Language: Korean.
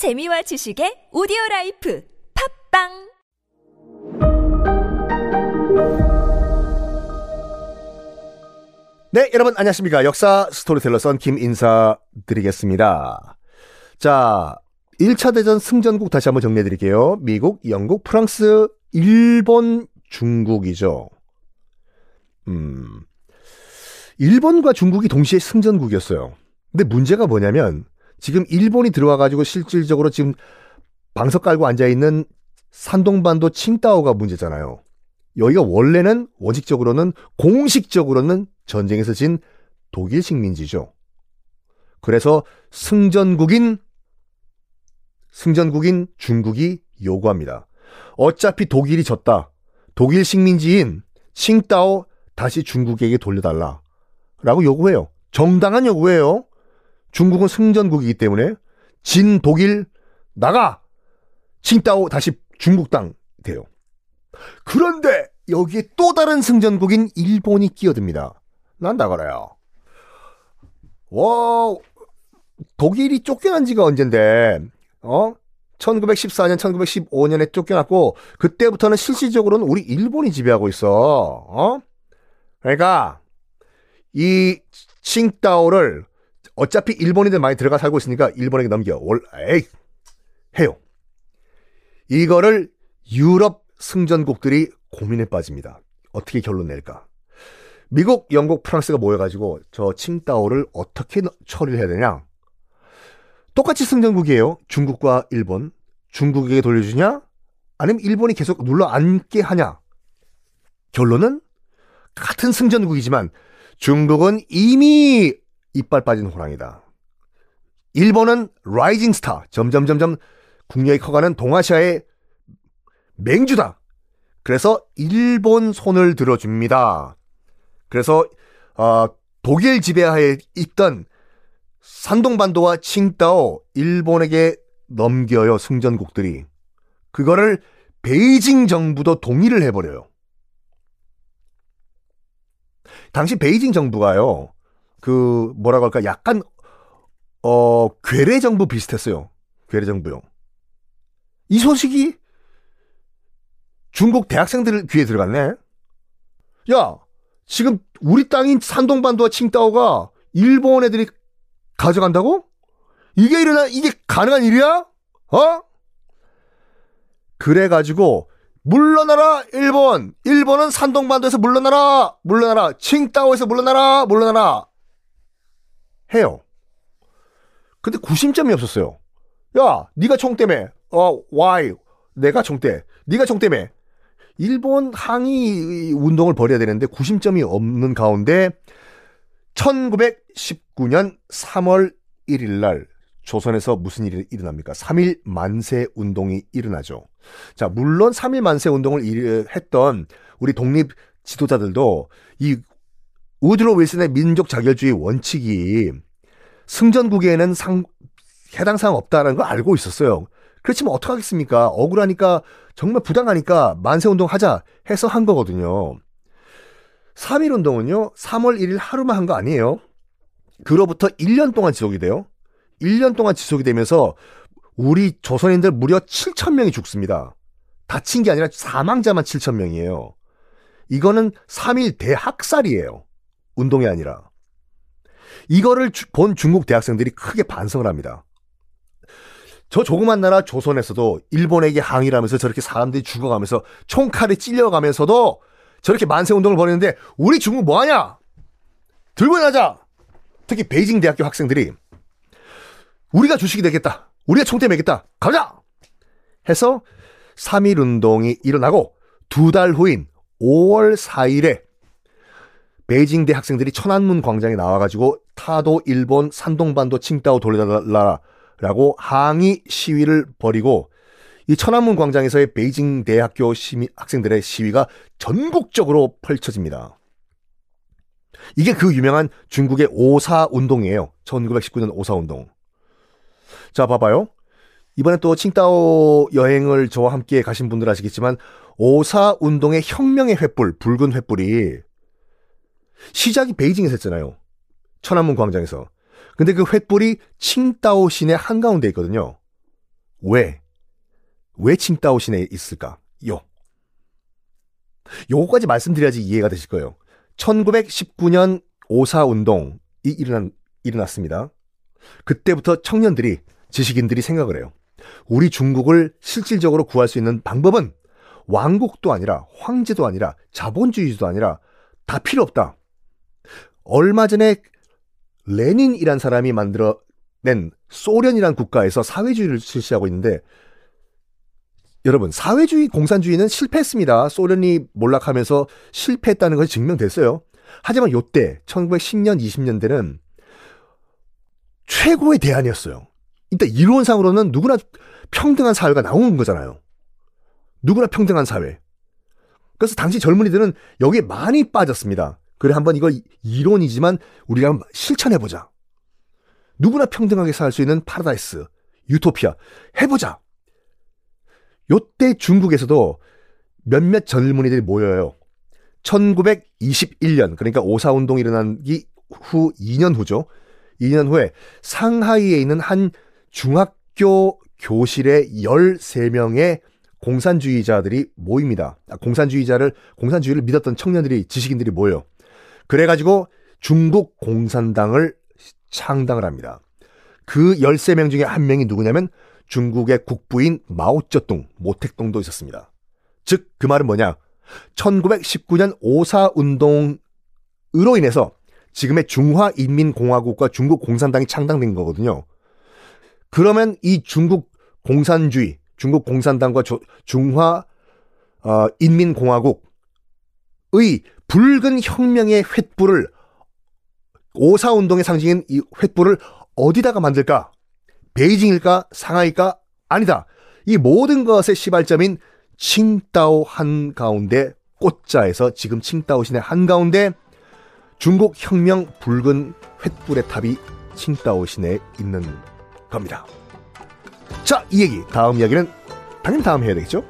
재미와 지식의 오디오 라이프 팝빵 네, 여러분 안녕하십니까. 역사 스토리텔러 썬킴 인사 드리겠습니다. 자, 1차 대전 승전국 다시 한번 정리해 드릴게요. 미국, 영국, 프랑스, 일본, 중국이죠. 음. 일본과 중국이 동시에 승전국이었어요. 근데 문제가 뭐냐면 지금 일본이 들어와 가지고 실질적으로 지금 방석 깔고 앉아 있는 산동반도 칭다오가 문제잖아요. 여기가 원래는 원칙적으로는 공식적으로는 전쟁에서 진 독일 식민지죠. 그래서 승전국인 승전국인 중국이 요구합니다. 어차피 독일이 졌다. 독일 식민지인 칭다오 다시 중국에게 돌려달라. 라고 요구해요. 정당한 요구예요. 중국은 승전국이기 때문에 진 독일 나가! 칭다오 다시 중국 땅 돼요. 그런데 여기에 또 다른 승전국인 일본이 끼어듭니다. 난 나가라요. 와, 독일이 쫓겨난 지가 언젠데, 어? 1914년, 1915년에 쫓겨났고, 그때부터는 실질적으로는 우리 일본이 지배하고 있어. 어? 그러니까, 이 칭다오를 어차피 일본인들 많이 들어가 살고 있으니까 일본에게 넘겨. 월, 에이! 해요. 이거를 유럽 승전국들이 고민에 빠집니다. 어떻게 결론 낼까? 미국, 영국, 프랑스가 모여가지고 저 칭다오를 어떻게 처리를 해야 되냐? 똑같이 승전국이에요. 중국과 일본. 중국에게 돌려주냐? 아니면 일본이 계속 눌러 앉게 하냐? 결론은 같은 승전국이지만 중국은 이미 이빨 빠진 호랑이다. 일본은 rising star, 점점 점점 국력이 커가는 동아시아의 맹주다. 그래서 일본 손을 들어줍니다. 그래서 어, 독일 지배하에 있던 산동반도와 칭다오 일본에게 넘겨요 승전국들이. 그거를 베이징 정부도 동의를 해버려요. 당시 베이징 정부가요, 그, 뭐라고 할까, 약간, 어, 괴뢰 정부 비슷했어요. 괴뢰 정부요. 이 소식이 중국 대학생들 귀에 들어갔네? 야, 지금 우리 땅인 산동반도와 칭다오가 일본 애들이 가져간다고? 이게 일어나, 이게 가능한 일이야? 어? 그래 가지고, 물러나라, 일본! 일본은 산동반도에서 물러나라! 물러나라! 칭다오에서 물러나라! 물러나라! 해요. 근데 구심점이 없었어요. 야, 네가 총 때문에. 어, why? 내가 총 때. 네가 총 때문에. 일본 항의 운동을 벌여야 되는데 구심점이 없는 가운데 1919년 3월 1일 날 조선에서 무슨 일이 일어납니까? 3일 만세 운동이 일어나죠. 자, 물론 3일 만세 운동을 했던 우리 독립 지도자들도 이 우드로 윌슨의 민족 자결주의 원칙이 승전국에는 상, 해당 사항 없다는 걸 알고 있었어요. 그렇지만 어떡하겠습니까? 억울하니까 정말 부당하니까 만세운동 하자 해서 한 거거든요. 3일 운동은요, 3월 1일 하루만 한 거 아니에요. 그로부터 1년 동안 지속이 돼요. 1년 동안 지속이 되면서 우리 조선인들 무려 7천 명이 죽습니다. 다친 게 아니라 사망자만 7천 명이에요. 이거는 3일 대학살이에요. 운동이 아니라. 이거를 본 중국 대학생들이 크게 반성을 합니다. 저 조그만 나라 조선에서도 일본에게 항의를 하면서 저렇게 사람들이 죽어가면서 총칼에 찔려가면서도 저렇게 만세 운동을 벌이는데 우리 중국 뭐하냐? 들고 나자! 특히 베이징 대학교 학생들이 우리가 주식이 되겠다. 우리가 총대 매겠다. 가자! 해서 3.1 운동이 일어나고 두 달 후인 5월 4일에 베이징 대 학생들이 천안문 광장에 나와가지고 타도 일본 산동반도 칭다오 돌려달라라고 항의 시위를 벌이고 이 천안문 광장에서의 베이징 대학교 시민 학생들의 시위가 전국적으로 펼쳐집니다. 이게 그 유명한 중국의 오사 운동이에요. 1919년 오사 운동. 자, 봐봐요. 이번에 또 칭다오 여행을 저와 함께 가신 분들 아시겠지만 오사 운동의 혁명의 횃불, 붉은 횃불이 시작이 베이징에서 했잖아요. 천안문 광장에서. 근데 그 횃불이 칭다오 시내 한가운데 있거든요. 왜? 왜 칭다오 시내에 있을까? 요. 요거까지 말씀드려야지 이해가 되실 거예요. 1919년 오사 운동이 일어난, 일어났습니다. 그때부터 청년들이, 지식인들이 생각을 해요. 우리 중국을 실질적으로 구할 수 있는 방법은 왕국도 아니라 황제도 아니라 자본주의도 아니라 다 필요 없다. 얼마 전에 레닌이란 사람이 만들어낸 소련이란 국가에서 사회주의를 실시하고 있는데 여러분 사회주의 공산주의는 실패했습니다. 소련이 몰락하면서 실패했다는 것이 증명됐어요. 하지만 요때 1910년 20년대는 최고의 대안이었어요. 일단 이론상으로는 누구나 평등한 사회가 나오는 거잖아요. 누구나 평등한 사회. 그래서 당시 젊은이들은 여기에 많이 빠졌습니다. 그래 한번 이거 이론이지만 우리가 한번 실천해 보자. 누구나 평등하게 살 수 있는 파라다이스, 유토피아 해보자. 요때 중국에서도 몇몇 젊은이들이 모여요. 1921년 그러니까 오사운동이 일어나기 후 2년 후죠. 2년 후에 상하이에 있는 한 중학교 교실에 13명의 공산주의자들이 모입니다. 아, 공산주의자를, 공산주의를 믿었던 청년들이, 지식인들이 모여요. 그래가지고 중국 공산당을 창당을 합니다. 그 13명 중에 한 명이 누구냐면 중국의 국부인 마오쩌둥, 모택동도 있었습니다. 즉, 그 말은 뭐냐? 1919년 오사운동으로 인해서 지금의 중화인민공화국과 중국 공산당이 창당된 거거든요. 그러면 이 중국 공산주의, 중국 공산당과 조, 중화 어, 인민공화국의 붉은 혁명의 횃불을 오사 운동의 상징인 이 횃불을 어디다가 만들까? 베이징일까? 상하이일까? 아니다. 이 모든 것의 시발점인 칭다오 한가운데 꽃자에서 지금 칭다오 시내 한가운데 중국 혁명 붉은 횃불의 탑이 칭다오 시내에 있는 겁니다. 자, 이 얘기 다음 이야기는 당연히 다음 해야 되겠죠?